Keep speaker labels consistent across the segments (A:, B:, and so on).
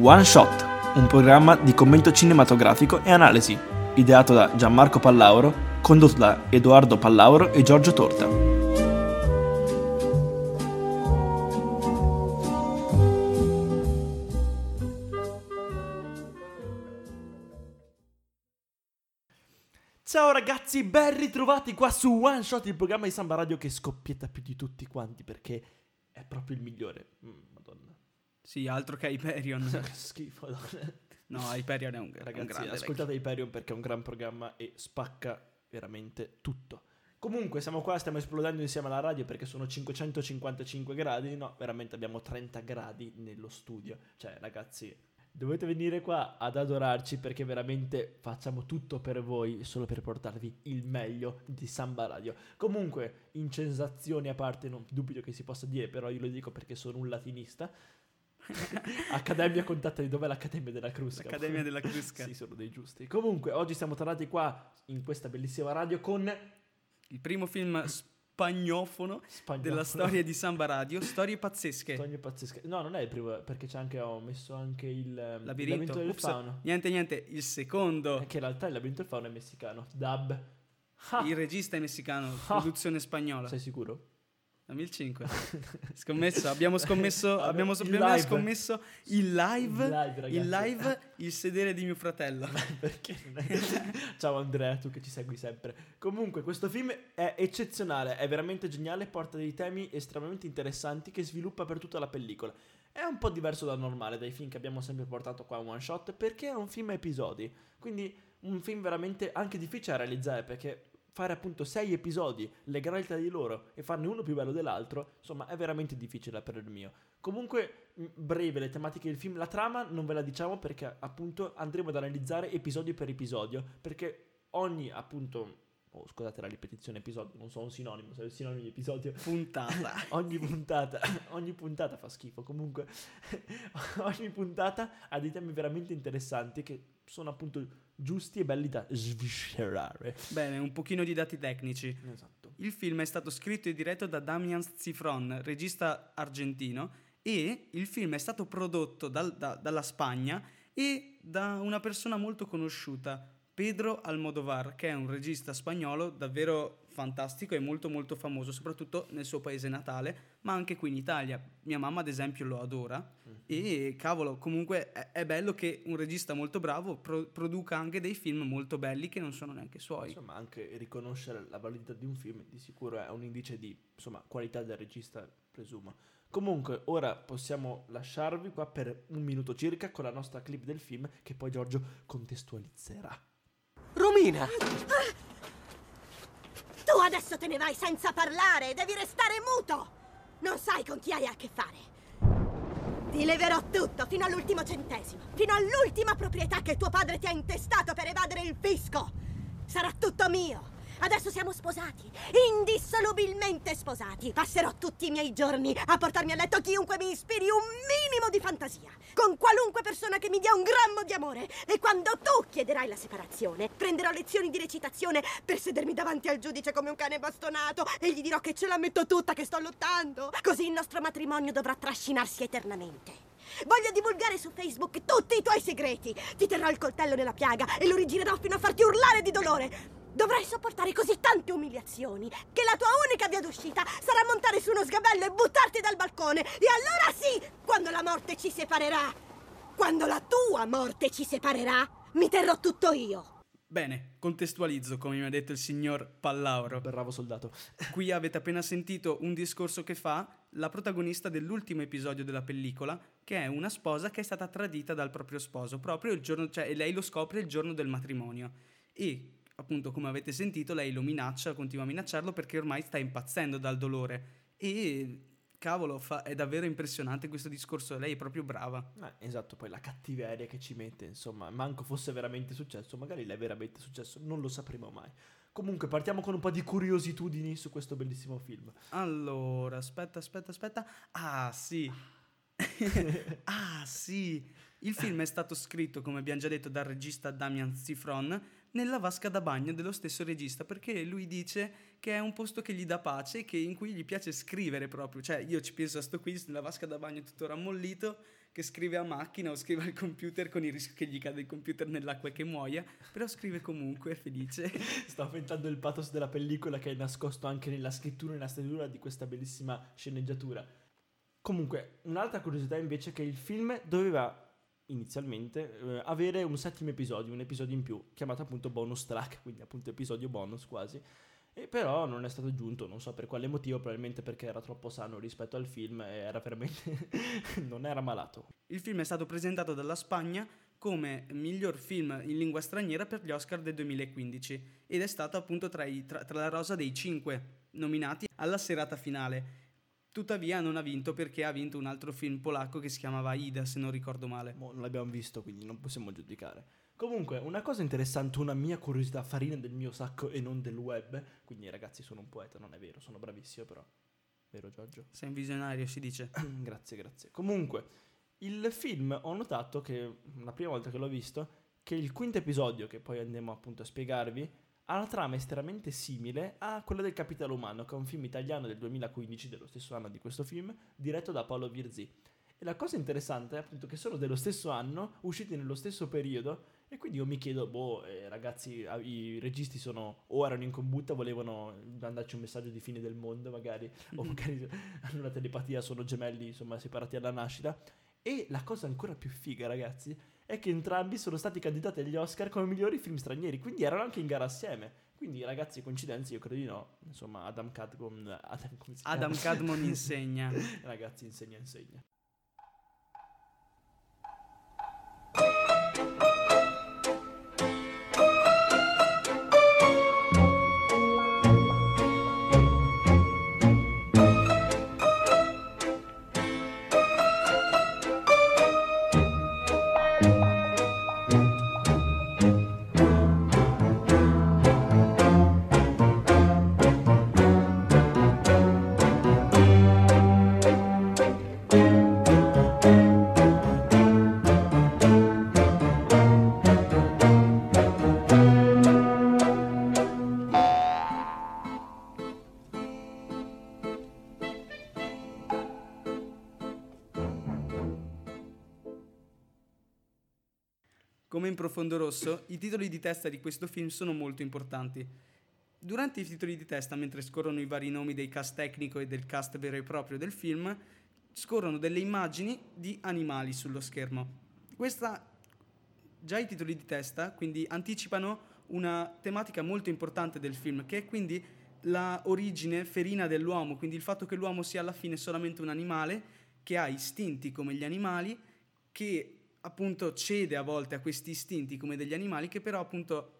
A: One Shot, un programma di commento cinematografico e analisi, ideato da Gianmarco Pallauro, condotto da Edoardo Pallauro e Giorgio Torta. Ciao ragazzi, ben ritrovati qua su One Shot, il programma di Samba Radio che scoppietta più di tutti quanti perché è proprio il migliore. Mm, madonna.
B: Sì, altro che Hyperion.
A: schifo.
B: No, Hyperion è un, è un
A: Ragazzi,
B: grande
A: ascoltate Hyperion perché è un gran programma e spacca veramente tutto. Comunque, siamo qua, stiamo esplodendo insieme alla radio perché sono 555 gradi. No, veramente abbiamo 30 gradi nello studio. Cioè, ragazzi, dovete venire qua ad adorarci perché veramente facciamo tutto per voi solo per portarvi il meglio di Samba Radio. Comunque, incensazioni a parte, non dubito che si possa dire, però io lo dico perché sono un latinista. Accademia contattali, dov'è l'Accademia della Crusca?
B: L'Accademia della Crusca.
A: sì, sono dei giusti. Comunque, oggi siamo tornati qua in questa bellissima radio con
B: Il primo film spagnofono
A: Spagnolo.
B: della storia di Samba Radio, storie pazzesche.
A: Sogni pazzeschi. No, non è il primo, perché c'è anche, ho messo anche il ehm,
B: Labirinto.
A: del
B: Ups,
A: fauno.
B: Niente, niente, il secondo.
A: Che in realtà il labirinto del fauno è messicano. Dub. Ah,
B: Il regista è messicano,
A: Ah.
B: produzione spagnola.
A: sei sicuro?
B: 2005. Scommesso, abbiamo scommesso, abbiamo,
A: il
B: abbiamo scommesso il live,
A: Il live,
B: il live, il sedere di mio fratello.
A: Perché. Ciao Andrea, tu che ci segui sempre. Comunque, questo film è eccezionale, è veramente geniale, porta dei temi estremamente interessanti che sviluppa per tutta la pellicola. È un po' diverso dal normale, dai film che abbiamo sempre portato qua a One Shot, perché è un film a episodi. Quindi un film veramente anche difficile da realizzare, perché fare appunto sei episodi, legare tra di loro e farne uno più bello dell'altro, insomma, è veramente difficile per il mio. Comunque, mh, breve le tematiche del film, la trama non ve la diciamo perché appunto andremo ad analizzare episodio per episodio, perché ogni appunto... Oh, scusate la ripetizione episodio, non so un sinonimo, se è il sinonimo di episodio.
B: Puntata.
A: ogni puntata, ogni puntata fa schifo. Comunque, ogni puntata ha dei temi veramente interessanti che sono appunto giusti e belli da sviscerare.
B: Bene, un pochino di dati tecnici.
A: Esatto.
B: Il film è stato scritto e diretto da Damian Zifron, regista argentino, e il film è stato prodotto dal- da- dalla Spagna e da una persona molto conosciuta, Pedro Almodovar, che è un regista spagnolo davvero fantastico e molto molto famoso, soprattutto nel suo paese natale, ma anche qui in Italia. Mia mamma, ad esempio, lo adora. E cavolo, comunque è, è bello che un regista molto bravo pro- produca anche dei film molto belli che non sono neanche suoi.
A: Insomma, anche riconoscere la validità di un film di sicuro è un indice di insomma, qualità del regista, presumo. Comunque, ora possiamo lasciarvi qua per un minuto circa con la nostra clip del film che poi Giorgio contestualizzerà.
C: Romina!
D: Adesso te ne vai senza parlare, devi restare muto! Non sai con chi hai a che fare. Ti leverò tutto, fino all'ultimo centesimo, fino all'ultima proprietà che tuo padre ti ha intestato per evadere il fisco. Sarà tutto mio. Adesso siamo sposati, indissolubilmente sposati. Passerò tutti i miei giorni a portarmi a letto chiunque mi ispiri un minimo di fantasia, con qualunque persona che mi dia un grammo di amore. E quando tu chiederai la separazione, prenderò lezioni di recitazione per sedermi davanti al giudice come un cane bastonato e gli dirò che ce la metto tutta, che sto lottando. Così il nostro matrimonio dovrà trascinarsi eternamente. Voglio divulgare su Facebook tutti i tuoi segreti. Ti terrò il coltello nella piaga e lo rigirerò fino a farti urlare di dolore. Dovrai sopportare così tante umiliazioni che la tua unica via d'uscita sarà montare su uno sgabello e buttarti dal balcone. E allora sì, quando la morte ci separerà, quando la tua morte ci separerà, mi terrò tutto io.
B: Bene, contestualizzo come mi ha detto il signor Pallauro.
A: Bravo soldato.
B: Qui avete appena sentito un discorso che fa la protagonista dell'ultimo episodio della pellicola, che è una sposa che è stata tradita dal proprio sposo, proprio il giorno, cioè lei lo scopre il giorno del matrimonio. E appunto, come avete sentito, lei lo minaccia, continua a minacciarlo perché ormai sta impazzendo dal dolore. E cavolo, fa- è davvero impressionante questo discorso, lei è proprio brava.
A: Eh, esatto, poi la cattiveria che ci mette, insomma, manco fosse veramente successo, magari l'è veramente successo, non lo sapremo mai. Comunque partiamo con un po' di curiositudini su questo bellissimo film.
B: Allora, aspetta, aspetta, aspetta. Ah, sì. ah, sì. Il film è stato scritto, come abbiamo già detto, dal regista Damian Zifron nella vasca da bagno dello stesso regista, perché lui dice che è un posto che gli dà pace, che in cui gli piace scrivere proprio. Cioè, io ci penso a sto quiz nella vasca da bagno tutto rammollito, che scrive a macchina o scrive al computer con il rischio che gli cade il computer nell'acqua e che muoia, però scrive comunque, è felice.
A: Sto aumentando il pathos della pellicola che è nascosto anche nella scrittura e nella stesura di questa bellissima sceneggiatura. Comunque, un'altra curiosità invece è che il film doveva inizialmente eh, avere un settimo episodio, un episodio in più, chiamato appunto bonus track, quindi appunto episodio bonus quasi. E però non è stato aggiunto, non so per quale motivo, probabilmente perché era troppo sano rispetto al film e era veramente non era malato.
B: Il film è stato presentato dalla Spagna come miglior film in lingua straniera per gli Oscar del 2015 ed è stato appunto tra, i, tra, tra la rosa dei cinque nominati alla serata finale. Tuttavia non ha vinto perché ha vinto un altro film polacco che si chiamava Ida, se non ricordo male.
A: Mo non l'abbiamo visto, quindi non possiamo giudicare. Comunque, una cosa interessante, una mia curiosità, farina del mio sacco e non del web. Quindi, ragazzi, sono un poeta, non è vero, sono bravissimo, però. Vero, Giorgio?
B: Sei un visionario, si dice.
A: grazie, grazie. Comunque, il film ho notato che, la prima volta che l'ho visto, che il quinto episodio, che poi andiamo appunto a spiegarvi, ha una trama estremamente simile a quella del Capitale Umano, che è un film italiano del 2015, dello stesso anno di questo film, diretto da Paolo Virzì. E la cosa interessante è appunto che sono dello stesso anno, usciti nello stesso periodo, e quindi io mi chiedo, boh, eh, ragazzi, i registi sono o erano in combutta, volevano mandarci un messaggio di fine del mondo, magari, o magari hanno una telepatia, sono gemelli, insomma, separati alla nascita. E la cosa ancora più figa, ragazzi, è che entrambi sono stati candidati agli Oscar come migliori film stranieri, quindi erano anche in gara assieme. Quindi, ragazzi, coincidenze, io credo di no. Insomma, Adam Cadmon.
B: Adam, Adam Cadmon insegna.
A: ragazzi, insegna, insegna.
B: Profondo Rosso, i titoli di testa di questo film sono molto importanti. Durante i titoli di testa, mentre scorrono i vari nomi del cast tecnico e del cast vero e proprio del film, scorrono delle immagini di animali sullo schermo. Questa, già i titoli di testa, quindi anticipano una tematica molto importante del film, che è quindi la origine ferina dell'uomo, quindi il fatto che l'uomo sia alla fine solamente un animale che ha istinti come gli animali, che appunto cede a volte a questi istinti come degli animali che però appunto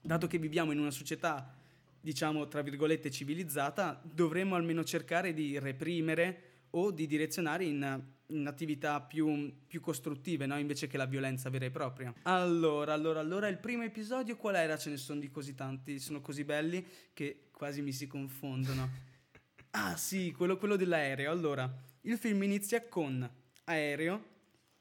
B: dato che viviamo in una società diciamo tra virgolette civilizzata dovremmo almeno cercare di reprimere o di direzionare in, in attività più, più costruttive no? invece che la violenza vera e propria. Allora allora allora il primo episodio qual era? Ce ne sono di così tanti sono così belli che quasi mi si confondono. Ah sì quello, quello dell'aereo. Allora il film inizia con aereo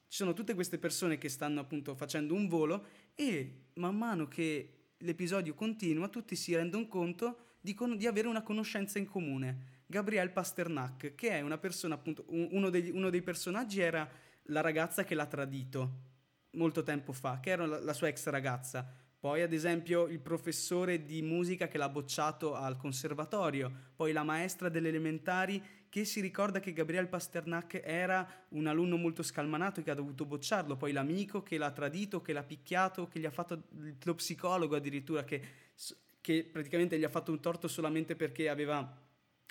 B: ci sono tutte queste persone che stanno appunto facendo un volo e man mano che l'episodio continua tutti si rendono conto di, con- di avere una conoscenza in comune. Gabrielle Pasternak, che è una persona appunto, uno, degli, uno dei personaggi era la ragazza che l'ha tradito molto tempo fa, che era la, la sua ex ragazza. Poi, ad esempio, il professore di musica che l'ha bocciato al conservatorio, poi la maestra delle elementari che si ricorda che Gabriel Pasternak era un alunno molto scalmanato e che ha dovuto bocciarlo, poi l'amico che l'ha tradito, che l'ha picchiato, che gli ha fatto lo psicologo addirittura, che, che praticamente gli ha fatto un torto solamente perché aveva...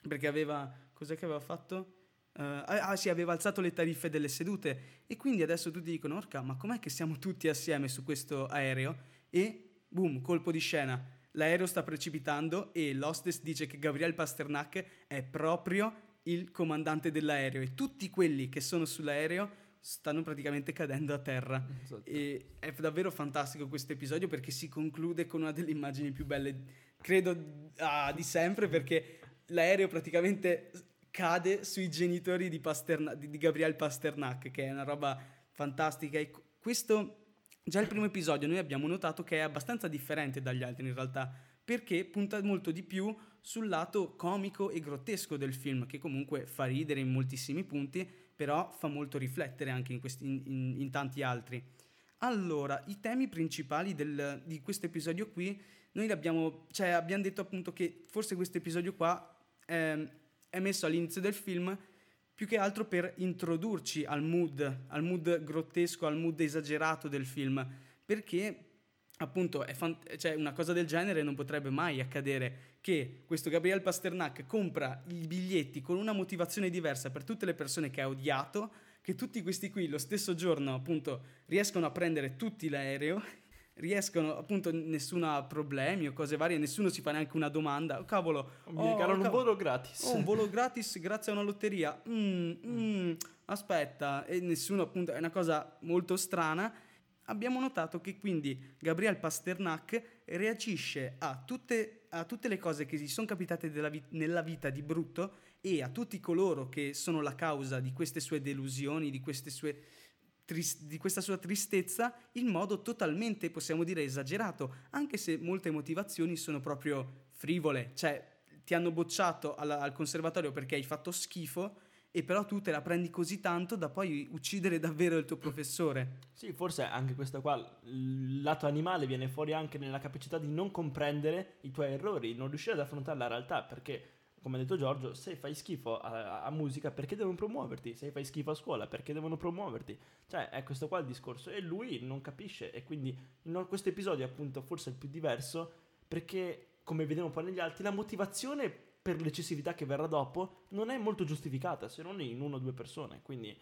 B: Perché aveva... Cos'è che aveva fatto? Uh, ah sì, aveva alzato le tariffe delle sedute e quindi adesso tutti dicono, orca, ma com'è che siamo tutti assieme su questo aereo? E boom, colpo di scena. L'aereo sta precipitando e l'hostess dice che Gabriel Pasternak è proprio il comandante dell'aereo e tutti quelli che sono sull'aereo stanno praticamente cadendo a terra. Esatto. E è davvero fantastico questo episodio perché si conclude con una delle immagini più belle, credo, ah, di sempre perché l'aereo praticamente cade sui genitori di, Pasterna- di, di Gabriel Pasternak, che è una roba fantastica. E questo, già il primo episodio, noi abbiamo notato che è abbastanza differente dagli altri in realtà, perché punta molto di più sul lato comico e grottesco del film, che comunque fa ridere in moltissimi punti, però fa molto riflettere anche in, questi, in, in, in tanti altri. Allora, i temi principali del, di questo episodio qui, noi abbiamo, cioè, abbiamo detto appunto che forse questo episodio qua eh, è messo all'inizio del film più che altro per introdurci al mood, al mood grottesco, al mood esagerato del film, perché appunto fant- cioè una cosa del genere non potrebbe mai accadere che questo Gabriel Pasternak compra i biglietti con una motivazione diversa per tutte le persone che ha odiato, che tutti questi qui lo stesso giorno appunto riescono a prendere tutti l'aereo riescono, appunto, nessuno ha problemi o cose varie, nessuno si fa neanche una domanda. Oh, cavolo,
A: mi oh, regalano un volo gratis.
B: Oh, un volo gratis grazie a una lotteria. Mm, mm, aspetta, e nessuno, appunto, è una cosa molto strana. Abbiamo notato che quindi Gabriel Pasternak reagisce a tutte, a tutte le cose che gli sono capitate vi- nella vita di brutto e a tutti coloro che sono la causa di queste sue delusioni, di sue tris- di questa sua tristezza in modo totalmente, possiamo dire, esagerato, anche se molte motivazioni sono proprio frivole, cioè ti hanno bocciato al, al conservatorio perché hai fatto schifo e però tu te la prendi così tanto da poi uccidere davvero il tuo professore.
A: Sì, forse anche questo qua, il lato animale viene fuori anche nella capacità di non comprendere i tuoi errori, non riuscire ad affrontare la realtà, perché come ha detto Giorgio, se fai schifo a, a, musica perché devono promuoverti? Se fai schifo a scuola perché devono promuoverti? Cioè, è questo qua il discorso. E lui non capisce. E quindi in questo episodio, appunto, forse è il più diverso perché, come vediamo poi negli altri, la motivazione per l'eccessività che verrà dopo non è molto giustificata, se non in una o due persone. Quindi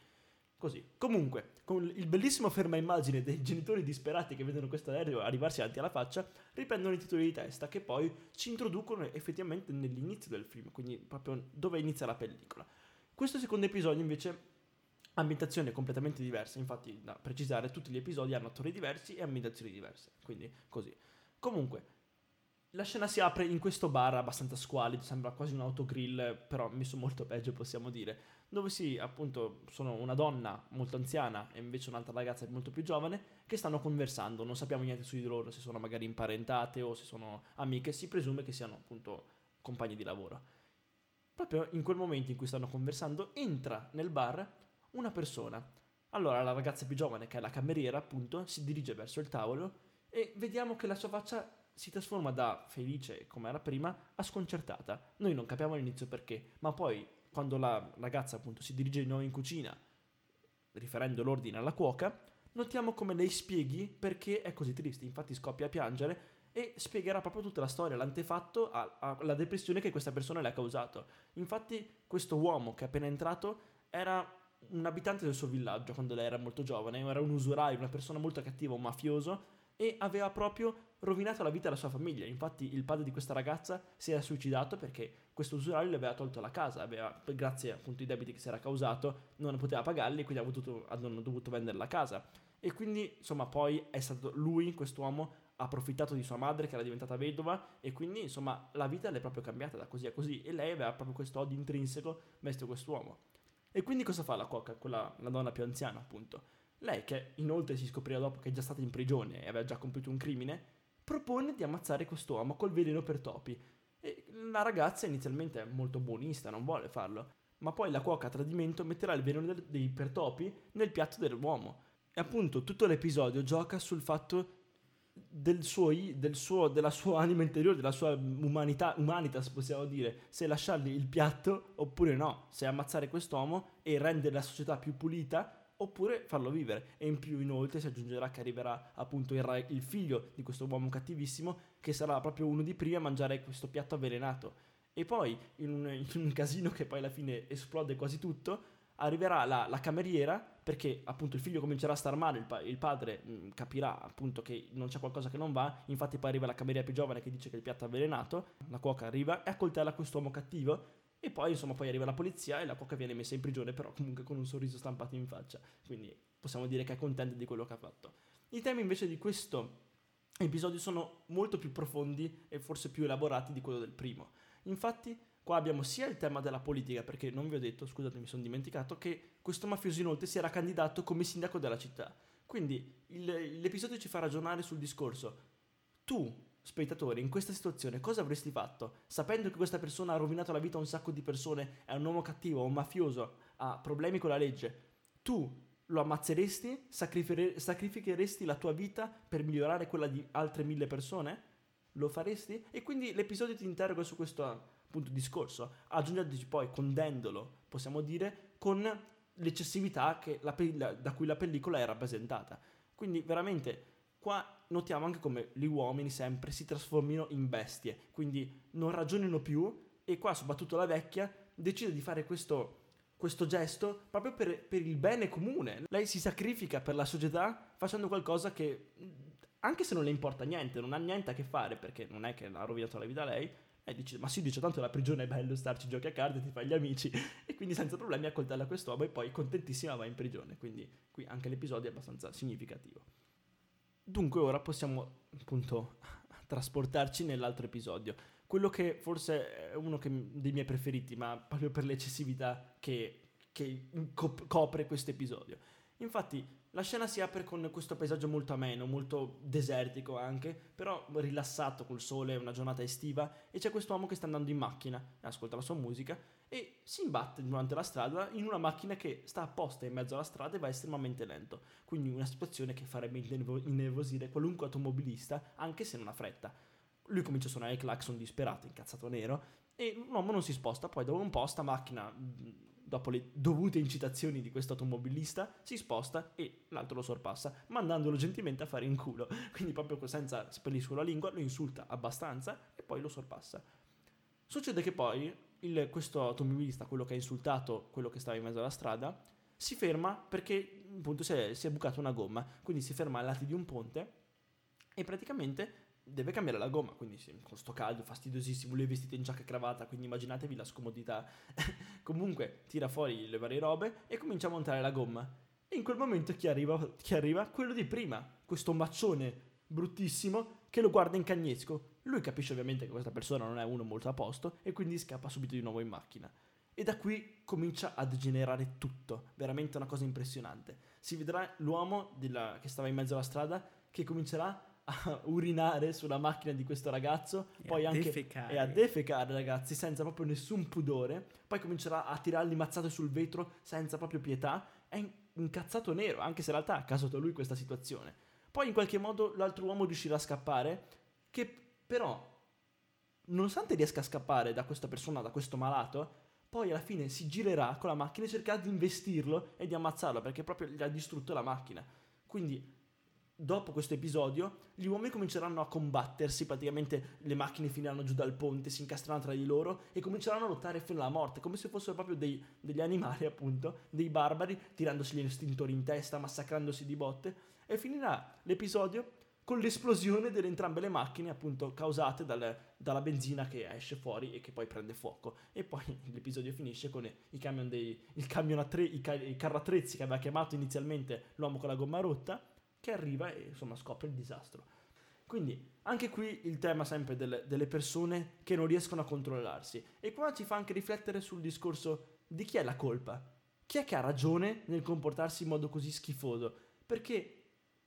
A: Così. Comunque, con il bellissimo ferma immagine dei genitori disperati che vedono questo aereo arrivarsi davanti alla faccia, riprendono i titoli di testa che poi ci introducono effettivamente nell'inizio del film, quindi proprio dove inizia la pellicola. Questo secondo episodio invece ambientazione completamente diversa, infatti da precisare tutti gli episodi hanno attori diversi e ambientazioni diverse, quindi così. Comunque, la scena si apre in questo bar abbastanza squalido, sembra quasi un autogrill, però messo molto peggio possiamo dire dove sì, appunto, sono una donna molto anziana e invece un'altra ragazza molto più giovane che stanno conversando. Non sappiamo niente su di loro, se sono magari imparentate o se sono amiche, si presume che siano appunto compagni di lavoro. Proprio in quel momento in cui stanno conversando, entra nel bar una persona. Allora la ragazza più giovane, che è la cameriera, appunto, si dirige verso il tavolo e vediamo che la sua faccia si trasforma da felice come era prima a sconcertata. Noi non capiamo all'inizio perché, ma poi quando la ragazza appunto si dirige di nuovo in cucina, riferendo l'ordine alla cuoca, notiamo come lei spieghi perché è così triste, infatti scoppia a piangere e spiegherà proprio tutta la storia, l'antefatto alla depressione che questa persona le ha causato. Infatti questo uomo che è appena entrato era un abitante del suo villaggio quando lei era molto giovane, era un usuraio, una persona molto cattiva, un mafioso e aveva proprio rovinato la vita alla sua famiglia. Infatti il padre di questa ragazza si era suicidato perché questo usuraio le aveva tolto la casa, aveva, grazie appunto ai debiti che si era causato, non poteva pagarli, quindi ha dovuto, hanno dovuto vendere la casa. E quindi, insomma, poi è stato lui, quest'uomo, approfittato di sua madre che era diventata vedova e quindi, insomma, la vita le è proprio cambiata da così a così e lei aveva proprio questo odio intrinseco verso quest'uomo. E quindi cosa fa la cuoca, quella, la donna più anziana, appunto? Lei, che inoltre si scoprirà dopo che è già stata in prigione e aveva già compiuto un crimine, propone di ammazzare quest'uomo col veleno per topi. E la ragazza inizialmente è molto buonista, non vuole farlo, ma poi la cuoca a tradimento metterà il veleno dei per topi nel piatto dell'uomo. E appunto tutto l'episodio gioca sul fatto del suo, del suo, della sua anima interiore, della sua umanità, humanitas possiamo dire, se lasciargli il piatto oppure no, se ammazzare quest'uomo e rendere la società più pulita oppure farlo vivere. E in più, inoltre, si aggiungerà che arriverà appunto il, il figlio di questo uomo cattivissimo, che sarà proprio uno di primi a mangiare questo piatto avvelenato. E poi, in un, in un casino che poi alla fine esplode quasi tutto, arriverà la, la, cameriera perché appunto il figlio comincerà a star male, il, pa- il padre mh, mm, capirà appunto che non c'è qualcosa che non va, infatti poi arriva la cameriera più giovane che dice che il piatto è avvelenato, la cuoca arriva e accoltella quest'uomo cattivo e poi, insomma, poi arriva la polizia e la cuoca viene messa in prigione, però comunque con un sorriso stampato in faccia. Quindi possiamo dire che è contenta di quello che ha fatto. I temi invece di questo episodio sono molto più profondi e forse più elaborati di quello del primo. Infatti, qua abbiamo sia il tema della politica, perché non vi ho detto, scusate, mi sono dimenticato, che questo mafioso inoltre si era candidato come sindaco della città. Quindi il, l'episodio ci fa ragionare sul discorso. Tu spettatore, in questa situazione cosa avresti fatto? Sapendo che questa persona ha rovinato la vita a un sacco di persone, è un uomo cattivo, un mafioso, ha problemi con la legge, tu lo ammazzeresti? Sacrifiche- sacrificheresti la tua vita per migliorare quella di altre mille persone? Lo faresti? E quindi l'episodio ti interroga su questo appunto discorso, aggiungendoci poi, condendolo, possiamo dire, con l'eccessività pe- da cui la pellicola è rappresentata. Quindi veramente qua notiamo anche come gli uomini sempre si trasformino in bestie, quindi non ragionino più e qua soprattutto la vecchia decide di fare questo, questo gesto proprio per, per, il bene comune. Lei si sacrifica per la società facendo qualcosa che, anche se non le importa niente, non ha niente a che fare perché non è che ha rovinato la vita lei, e dice, ma si dice, tanto la prigione è bello starci, giochi a carte, ti fai gli amici. E quindi senza problemi accoltella quest'uomo e poi contentissima va in prigione. Quindi qui anche l'episodio è abbastanza significativo. Dunque ora possiamo appunto trasportarci nell'altro episodio. Quello che forse è uno che, dei miei preferiti, ma proprio per l'eccessività che, che cop- copre questo episodio. Infatti la scena si apre con questo paesaggio molto ameno, molto desertico anche, però rilassato col sole, una giornata estiva, e c'è questo uomo che sta andando in macchina, ascolta la sua musica e si imbatte durante la strada in una macchina che sta apposta in mezzo alla strada e va estremamente lento. Quindi una situazione che farebbe innervosire qualunque automobilista, anche se non ha fretta. Lui comincia a suonare il clacson disperato, incazzato nero, e l'uomo non si sposta. Poi, dopo un po', sta macchina, dopo le dovute incitazioni di questo automobilista, si sposta e l'altro lo sorpassa, mandandolo gentilmente a fare in culo. Quindi, proprio senza spellisco la lingua, lo insulta abbastanza e poi lo sorpassa. Succede che poi il, questo automobilista, quello che ha insultato quello che stava in mezzo alla strada, si ferma perché appunto si è, si è bucata una gomma, quindi si ferma ai lati di un ponte e praticamente deve cambiare la gomma, quindi sì, con sto caldo fastidiosissimo, lui è vestito in giacca e cravatta, quindi immaginatevi la scomodità. Comunque tira fuori le varie robe e comincia a montare la gomma. E in quel momento chi arriva? Chi arriva? Quello di prima, questo maccione bruttissimo che lo guarda in cagnesco. Lui capisce ovviamente che questa persona non è uno molto a posto e quindi scappa subito di nuovo in macchina. E da qui comincia a degenerare tutto, veramente una cosa impressionante. Si vedrà l'uomo della, che stava in mezzo alla strada che comincerà a urinare sulla macchina di questo ragazzo,
B: e
A: poi
B: a
A: anche
B: defecare.
A: e a defecare ragazzi senza proprio nessun pudore, poi comincerà a tirarli mazzate sul vetro senza proprio pietà, è incazzato nero, anche se in realtà ha casato lui questa situazione. Poi in qualche modo l'altro uomo riuscirà a scappare, che però nonostante riesca a scappare da questa persona, da questo malato, poi alla fine si girerà con la macchina e cercherà di investirlo e di ammazzarlo perché proprio gli ha distrutto la macchina. Quindi, dopo questo episodio, gli uomini cominceranno a combattersi, praticamente le macchine finiranno giù dal ponte, si incastreranno tra di loro e cominceranno a lottare fino alla morte, come se fossero proprio dei, degli animali, appunto, dei barbari, tirandosi gli estintori in testa, massacrandosi di botte, e finirà l'episodio con l'esplosione delle entrambe le macchine appunto causate dal, dalla benzina che esce fuori e che poi prende fuoco. E poi l'episodio finisce con i camion dei, il camion attre, i, ca, i carro attrezzi che aveva chiamato inizialmente l'uomo con la gomma rotta che arriva e insomma scopre il disastro. Quindi anche qui il tema sempre delle, delle persone che non riescono a controllarsi. E qua ci fa anche riflettere sul discorso di chi è la colpa. Chi è che ha ragione nel comportarsi in modo così schifoso? Perché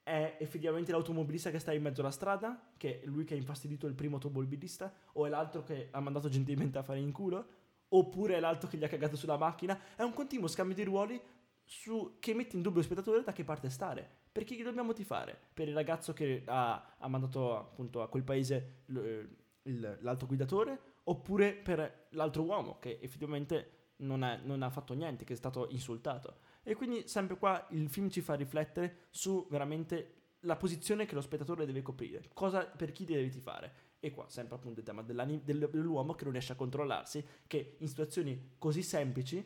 A: è effettivamente l'automobilista che sta in mezzo alla strada, che è lui che ha infastidito il primo automobilista, o è l'altro che ha mandato gentilmente a fare in culo, oppure è l'altro che gli ha cagato sulla macchina. È un continuo scambio di ruoli su, che mette in dubbio lo spettatore da che parte stare. Per chi dobbiamo tifare? Per il ragazzo che ha, ha mandato appunto a quel paese l, l'altro guidatore, oppure per l'altro uomo che effettivamente non, è, non ha fatto niente, che è stato insultato. E quindi sempre qua il film ci fa riflettere su veramente la posizione che lo spettatore deve coprire, cosa per chi deve tifare. E qua sempre appunto il tema dell'uomo che non riesce a controllarsi, che in situazioni così semplici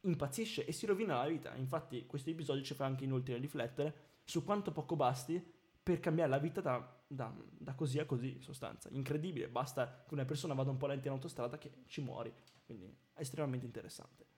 A: impazzisce e si rovina la vita. Infatti questo episodio ci fa anche inoltre riflettere su quanto poco basti per cambiare la vita da, da, da, così a così, in sostanza. Incredibile, basta che una persona vada un po' lenta in autostrada che ci muori. Quindi è estremamente interessante.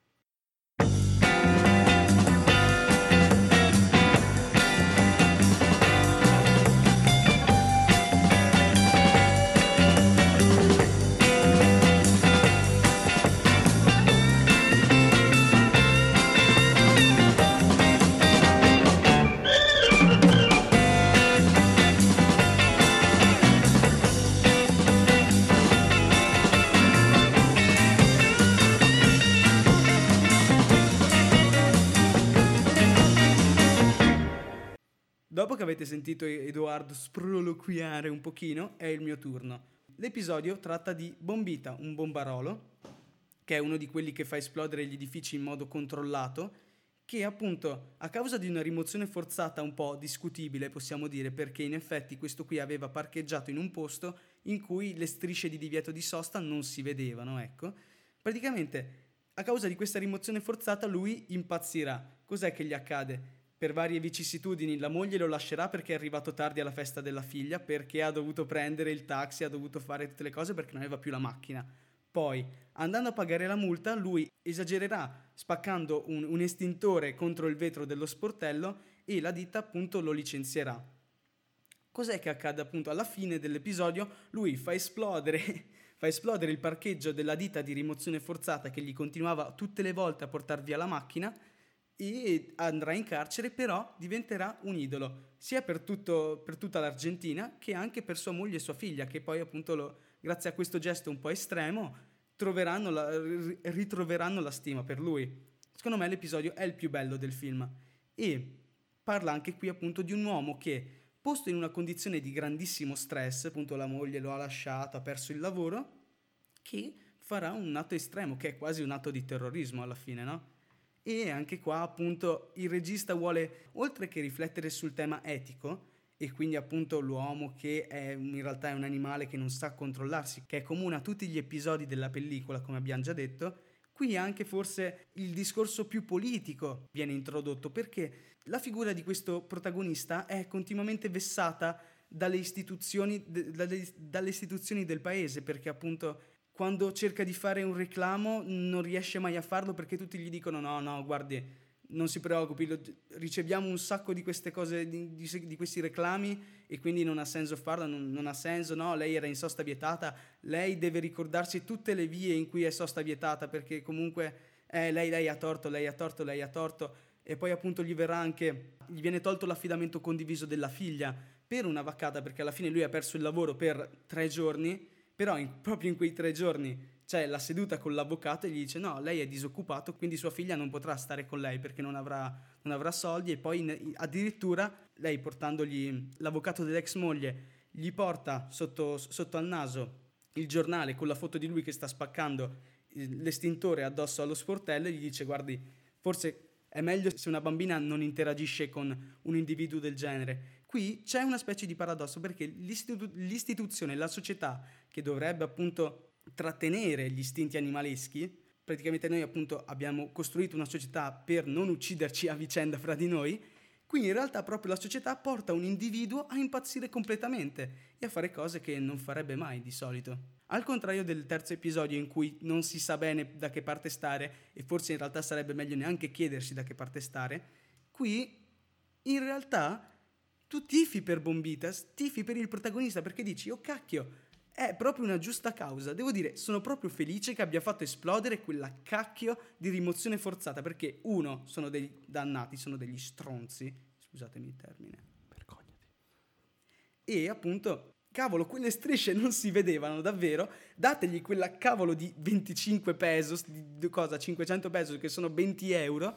B: Dopo che avete sentito Edoardo sproloquiare un pochino, è il mio turno. L'episodio tratta di Bombita, un bombarolo, che è uno di quelli che fa esplodere gli edifici in modo controllato, che appunto a causa di una rimozione forzata un po' discutibile, possiamo dire, perché in effetti questo qui aveva parcheggiato in un posto in cui le strisce di divieto di sosta non si vedevano, ecco. Praticamente a causa di questa rimozione forzata lui impazzirà. Cos'è che gli accade? Per varie vicissitudini la moglie lo lascerà perché è arrivato tardi alla festa della figlia, perché ha dovuto prendere il taxi, ha dovuto fare tutte le cose perché non aveva più la macchina. Poi, andando a pagare la multa, lui esagererà spaccando un, un estintore contro il vetro dello sportello e la ditta appunto lo licenzierà. Cos'è che accade appunto alla fine dell'episodio? Lui fa esplodere, fa esplodere il parcheggio della ditta di rimozione forzata che gli continuava tutte le volte a portar via la macchina e andrà in carcere, però diventerà un idolo, sia per, tutto, per tutta l'Argentina che anche per sua moglie e sua figlia, che poi appunto, lo, grazie a questo gesto un po' estremo, la, ritroveranno la stima per lui. Secondo me l'episodio è il più bello del film e parla anche qui appunto di un uomo che, posto in una condizione di grandissimo stress, appunto la moglie lo ha lasciato, ha perso il lavoro, che farà un atto estremo, che è quasi un atto di terrorismo alla fine, no? E anche qua appunto il regista vuole, oltre che riflettere sul tema etico, e quindi appunto l'uomo che è, in realtà è un animale che non sa controllarsi, che è comune a tutti gli episodi della pellicola, come abbiamo già detto, qui anche forse il discorso più politico viene introdotto, perché la figura di questo protagonista è continuamente vessata dalle istituzioni, dalle, dalle istituzioni del paese, perché appunto quando cerca di fare un reclamo non riesce mai a farlo perché tutti gli dicono no, no, guardi, non si preoccupi, lo, riceviamo un sacco di queste cose, di, di, di, questi reclami e quindi non ha senso farlo, non, non, ha senso, no, lei era in sosta vietata, lei deve ricordarsi tutte le vie in cui è sosta vietata perché comunque eh, lei, lei ha torto, lei ha torto, lei ha torto e poi appunto gli verrà anche, gli viene tolto l'affidamento condiviso della figlia per una vaccata perché alla fine lui ha perso il lavoro per tre giorni però in, proprio in quei tre giorni c'è la seduta con l'avvocato e gli dice no, lei è disoccupato, quindi sua figlia non potrà stare con lei perché non avrà, non avrà soldi e poi in, addirittura lei portandogli l'avvocato dell'ex moglie gli porta sotto, sotto al naso il giornale con la foto di lui che sta spaccando l'estintore addosso allo sportello e gli dice guardi, forse è meglio se una bambina non interagisce con un individuo del genere. Qui c'è una specie di paradosso perché l'istitu- l'istituzione, la società che dovrebbe appunto trattenere gli istinti animaleschi, praticamente noi appunto abbiamo costruito una società per non ucciderci a vicenda fra di noi, qui in realtà proprio la società porta un individuo a impazzire completamente e a fare cose che non farebbe mai di solito. Al contrario del terzo episodio in cui non si sa bene da che parte stare e forse in realtà sarebbe meglio neanche chiedersi da che parte stare, qui in realtà tu tifi per Bombitas, tifi per il protagonista perché dici, oh cacchio, è proprio una giusta causa. Devo dire, sono proprio felice che abbia fatto esplodere quella cacchio di rimozione forzata perché, uno, sono dei dannati, sono degli stronzi, scusatemi il termine.
A: Vergognati.
B: E appunto, cavolo, quelle strisce non si vedevano davvero, dategli quella cavolo di 25 pesos, di cosa, 500 pesos che sono 20 euro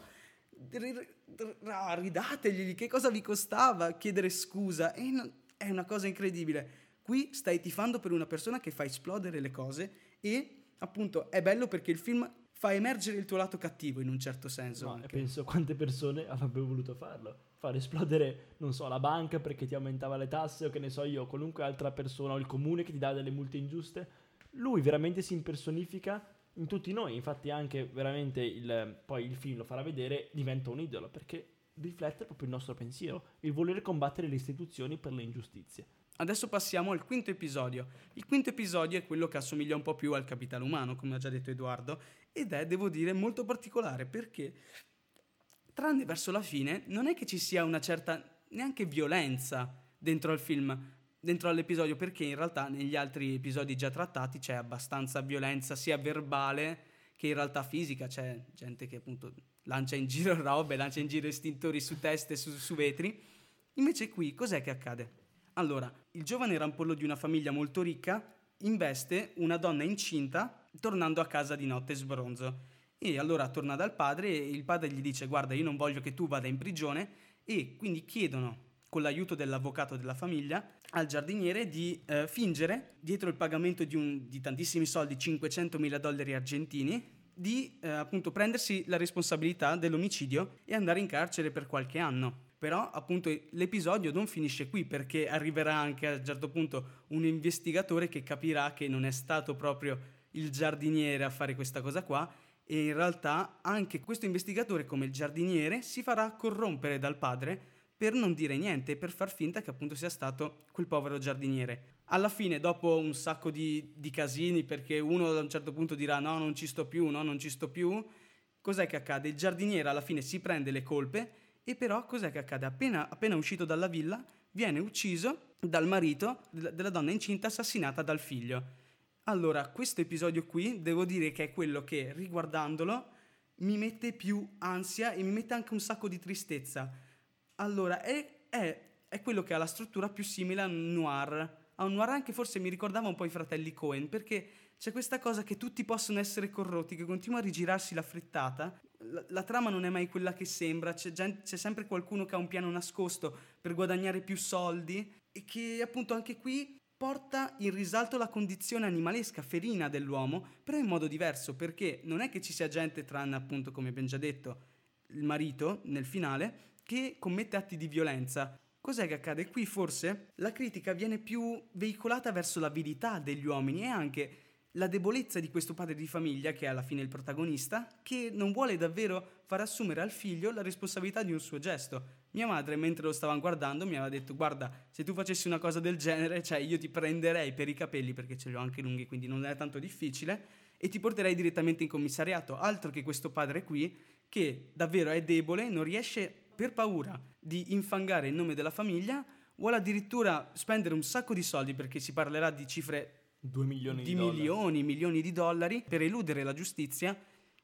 B: ridategli, che cosa vi costava chiedere scusa? Non, è una cosa incredibile. Qui stai tifando per una persona che fa esplodere le cose e appunto è bello perché il film fa emergere il tuo lato cattivo in un certo senso.
A: No, penso quante persone avrebbero voluto farlo. Far esplodere, non so, la banca perché ti aumentava le tasse o che ne so io, qualunque altra persona o il comune che ti dà delle multe ingiuste. Lui veramente si impersonifica in tutti noi, infatti anche veramente il, poi il film lo farà vedere, diventa un idolo, perché riflette proprio il nostro pensiero, il voler combattere le istituzioni per le ingiustizie.
B: Adesso passiamo al quinto episodio. Il quinto episodio è quello che assomiglia un po' più al capitale umano, come ha già detto Edoardo, ed è, devo dire, molto particolare perché, tranne verso la fine, non è che ci sia una certa neanche violenza dentro al film, dentro all'episodio perché in realtà negli altri episodi già trattati c'è abbastanza violenza sia verbale che in realtà fisica, c'è gente che appunto lancia in giro robe, lancia in giro estintori su teste, su, su vetri. Invece qui cos'è che accade? Allora, il giovane rampollo di una famiglia molto ricca investe una donna incinta tornando a casa di notte sbronzo. E allora torna dal padre e il padre gli dice guarda io non voglio che tu vada in prigione e quindi chiedono con l'aiuto dell'avvocato della famiglia, al giardiniere di eh, fingere, dietro il pagamento di, un, di tantissimi soldi, 500 mila dollari argentini, di eh, appunto prendersi la responsabilità dell'omicidio e andare in carcere per qualche anno. Però appunto l'episodio non finisce qui perché arriverà anche a un certo punto un investigatore che capirà che non è stato proprio il giardiniere a fare questa cosa qua e in realtà anche questo investigatore come il giardiniere si farà corrompere dal padre per non dire niente, per far finta che appunto sia stato quel povero giardiniere. Alla fine, dopo un sacco di, di casini, perché uno a un certo punto dirà no, non ci sto più, no, non ci sto più, cos'è che accade? Il giardiniere alla fine si prende le colpe e però cos'è che accade? Appena, appena uscito dalla villa, viene ucciso dal marito della donna incinta assassinata dal figlio. Allora, questo episodio qui devo dire che è quello che, riguardandolo, mi mette più ansia e mi mette anche un sacco di tristezza allora, è, è, è, quello che ha la struttura più simile a un noir. A un noir anche forse mi ricordava un po' i fratelli Cohen, perché c'è questa cosa che tutti possono essere corrotti, che continua a rigirarsi la frittata. La, la trama non è mai quella che sembra, c'è, gente, c'è sempre qualcuno che ha un piano nascosto per guadagnare più soldi e che appunto anche qui porta in risalto la condizione animalesca, ferina dell'uomo, però in modo diverso, perché non è che ci sia gente, tranne appunto, come abbiamo già detto, il marito nel finale, che commette atti di violenza. Cos'è che accade? Qui forse la critica viene più veicolata verso l'avidità degli uomini e anche la debolezza di questo padre di famiglia, che è alla fine il protagonista, che non vuole davvero far assumere al figlio la responsabilità di un suo gesto. Mia madre, mentre lo stavano guardando, mi aveva detto: Guarda, se tu facessi una cosa del genere, cioè io ti prenderei per i capelli, perché ce li ho anche lunghi, quindi non è tanto difficile, e ti porterei direttamente in commissariato. Altro che questo padre qui, che davvero è debole, non riesce per paura di infangare il nome della famiglia, vuole addirittura spendere un sacco di soldi perché si parlerà di cifre
A: 2 milioni
B: di,
A: di
B: milioni, milioni di dollari per eludere la giustizia.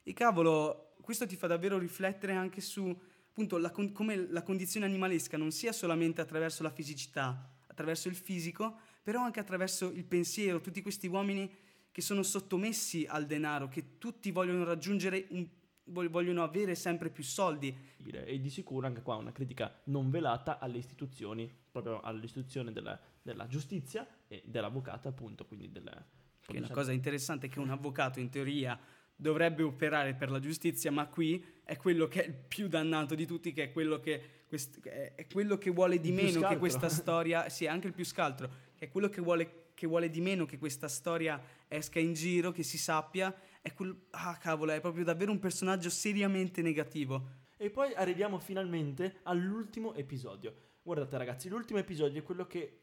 B: E cavolo, questo ti fa davvero riflettere anche su appunto la, come la condizione animalesca non sia solamente attraverso la fisicità, attraverso il fisico, però anche attraverso il pensiero, tutti questi uomini che sono sottomessi al denaro, che tutti vogliono raggiungere un vogliono avere sempre più soldi.
A: E di sicuro anche qua una critica non velata alle istituzioni, proprio all'istituzione della, della giustizia e dell'avvocato appunto, quindi del...
B: Che la cosa interessante è che un avvocato in teoria dovrebbe operare per la giustizia, ma qui è quello che è il più dannato di tutti, che è quello che, quest- è quello che vuole di il meno che questa storia, sì, anche il più scaltro, che è quello che vuole, che vuole di meno che questa storia esca in giro, che si sappia è quel... Ah, cavolo, è proprio davvero un personaggio seriamente negativo.
A: E poi arriviamo finalmente all'ultimo episodio. Guardate ragazzi, l'ultimo episodio è quello che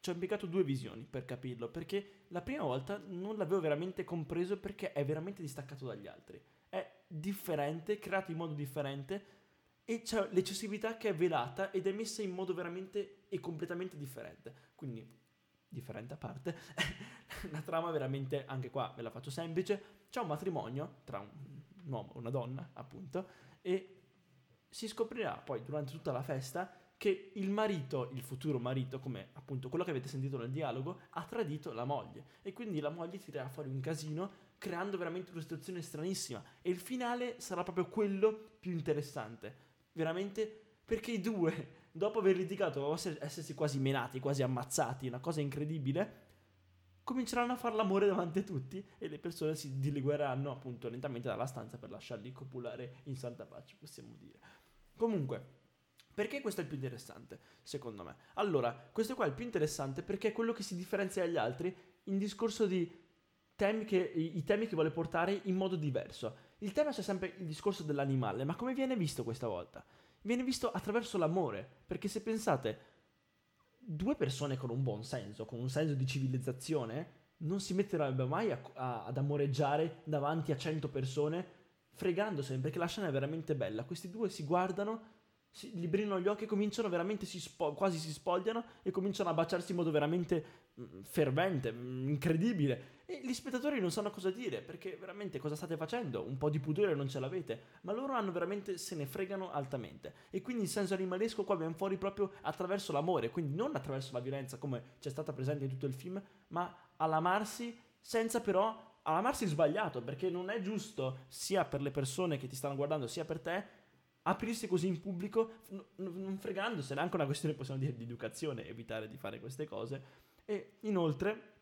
A: ci ho impiegato due visioni per capirlo, perché la prima volta non l'avevo veramente compreso perché è veramente distaccato dagli altri. È differente, creato in modo differente e c'è l'eccessività che è velata ed è messa in modo veramente e completamente differente. Quindi, differente a parte, la trama veramente, anche qua ve la faccio semplice, c'è un matrimonio tra un, uomo e una donna, appunto, e si scoprirà poi durante tutta la festa che il marito, il futuro marito, come appunto quello che avete sentito nel dialogo, ha tradito la moglie. E quindi la moglie tirerà fuori un casino creando veramente una situazione stranissima. E il finale sarà proprio quello più interessante, veramente perché i due, dopo aver litigato, dopo essersi quasi menati, quasi ammazzati, una cosa incredibile, cominceranno a fare l'amore davanti a tutti e le persone si dilegueranno appunto lentamente dalla stanza per lasciarli copulare in santa pace, possiamo dire. Comunque, perché questo è il più interessante, secondo me? Allora, questo qua è il più interessante perché è quello che si differenzia dagli altri in discorso di temi che, i temi che vuole portare in modo diverso. Il tema c'è sempre il discorso dell'animale, ma come viene visto questa volta? Viene visto attraverso l'amore, perché se pensate, due persone con un buon senso, con un senso di civilizzazione, non si metterebbero mai a, a, ad amoreggiare davanti a cento persone fregandosene perché la scena è veramente bella. Questi due si guardano, si, gli brillano gli occhi e cominciano veramente, si spo- quasi si spogliano e cominciano a baciarsi in modo veramente mh, mm, fervente, mh, mm, incredibile. E gli spettatori non sanno cosa dire, perché veramente cosa state facendo? Un po' di pudore non ce l'avete, ma loro hanno veramente, se ne fregano altamente. E quindi il senso animalesco qua viene fuori proprio attraverso l'amore, quindi non attraverso la violenza come c'è stata presente in tutto il film, ma all'amarsi senza però all'amarsi sbagliato, perché non è giusto sia per le persone che ti stanno guardando, sia per te, aprirsi così in pubblico, n- non fregandosene, è anche una questione, possiamo dire, di educazione, evitare di fare queste cose. E inoltre,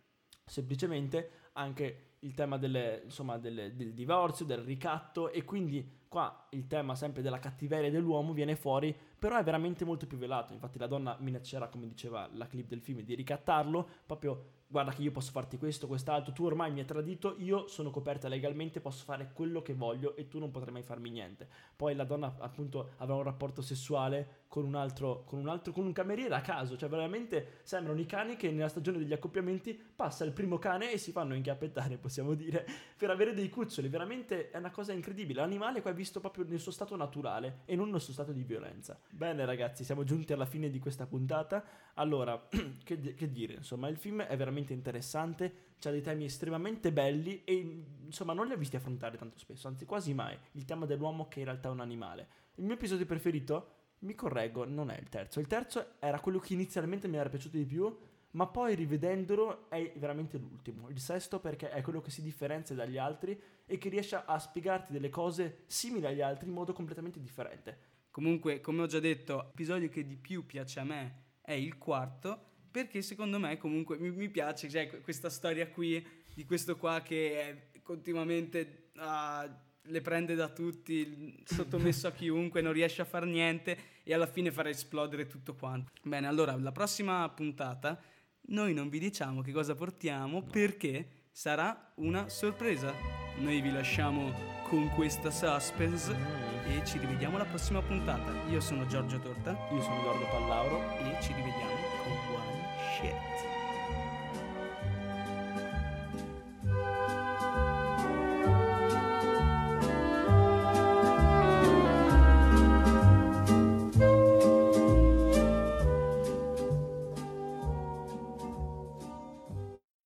A: semplicemente, anche il tema delle, insomma, delle, del divorzio, del ricatto e quindi qua il tema sempre della cattiveria dell'uomo viene fuori, però è veramente molto più velato. Infatti la donna minaccerà, come diceva la clip del film, di ricattarlo, proprio guarda che io posso farti questo, quest'altro, tu ormai mi hai tradito, io sono coperta legalmente, posso fare quello che voglio e tu non potrai mai farmi niente. Poi la donna appunto avrà un rapporto sessuale con un altro, con un altro, con un cameriere a caso, cioè veramente sembrano i cani che nella stagione degli accoppiamenti passa il primo cane e si fanno inchiappettare, possiamo dire, per avere dei cuccioli, veramente è una cosa incredibile, l'animale qua è visto proprio nel suo stato naturale e non nel suo stato di violenza. Bene ragazzi, siamo giunti alla fine di questa puntata, allora, che, che dire, insomma il film è veramente interessante, ha dei temi estremamente belli e insomma non li ho visti affrontare tanto spesso, anzi quasi mai, il tema dell'uomo che in realtà è un animale. Il mio episodio preferito mi correggo, non è il terzo. Il terzo era quello che inizialmente mi era piaciuto di più, ma poi rivedendolo è veramente l'ultimo. Il sesto perché è quello che si differenzia dagli altri e che riesce a spiegarti delle cose simili agli altri in modo completamente differente.
B: Comunque, come ho già detto, l'episodio che di più piace a me è il quarto, perché secondo me comunque mi, mi piace cioè, questa storia qui di questo qua che è continuamente... Uh, le prende da tutti, sottomesso a chiunque, non riesce a fare niente e alla fine farà esplodere tutto quanto. Bene, allora la prossima puntata noi non vi diciamo che cosa portiamo perché sarà una sorpresa. Noi vi lasciamo con questa suspense mm. e ci rivediamo alla prossima puntata. Io sono Giorgio Torta,
A: io sono Gordo Pallauro e ci rivediamo con One Share.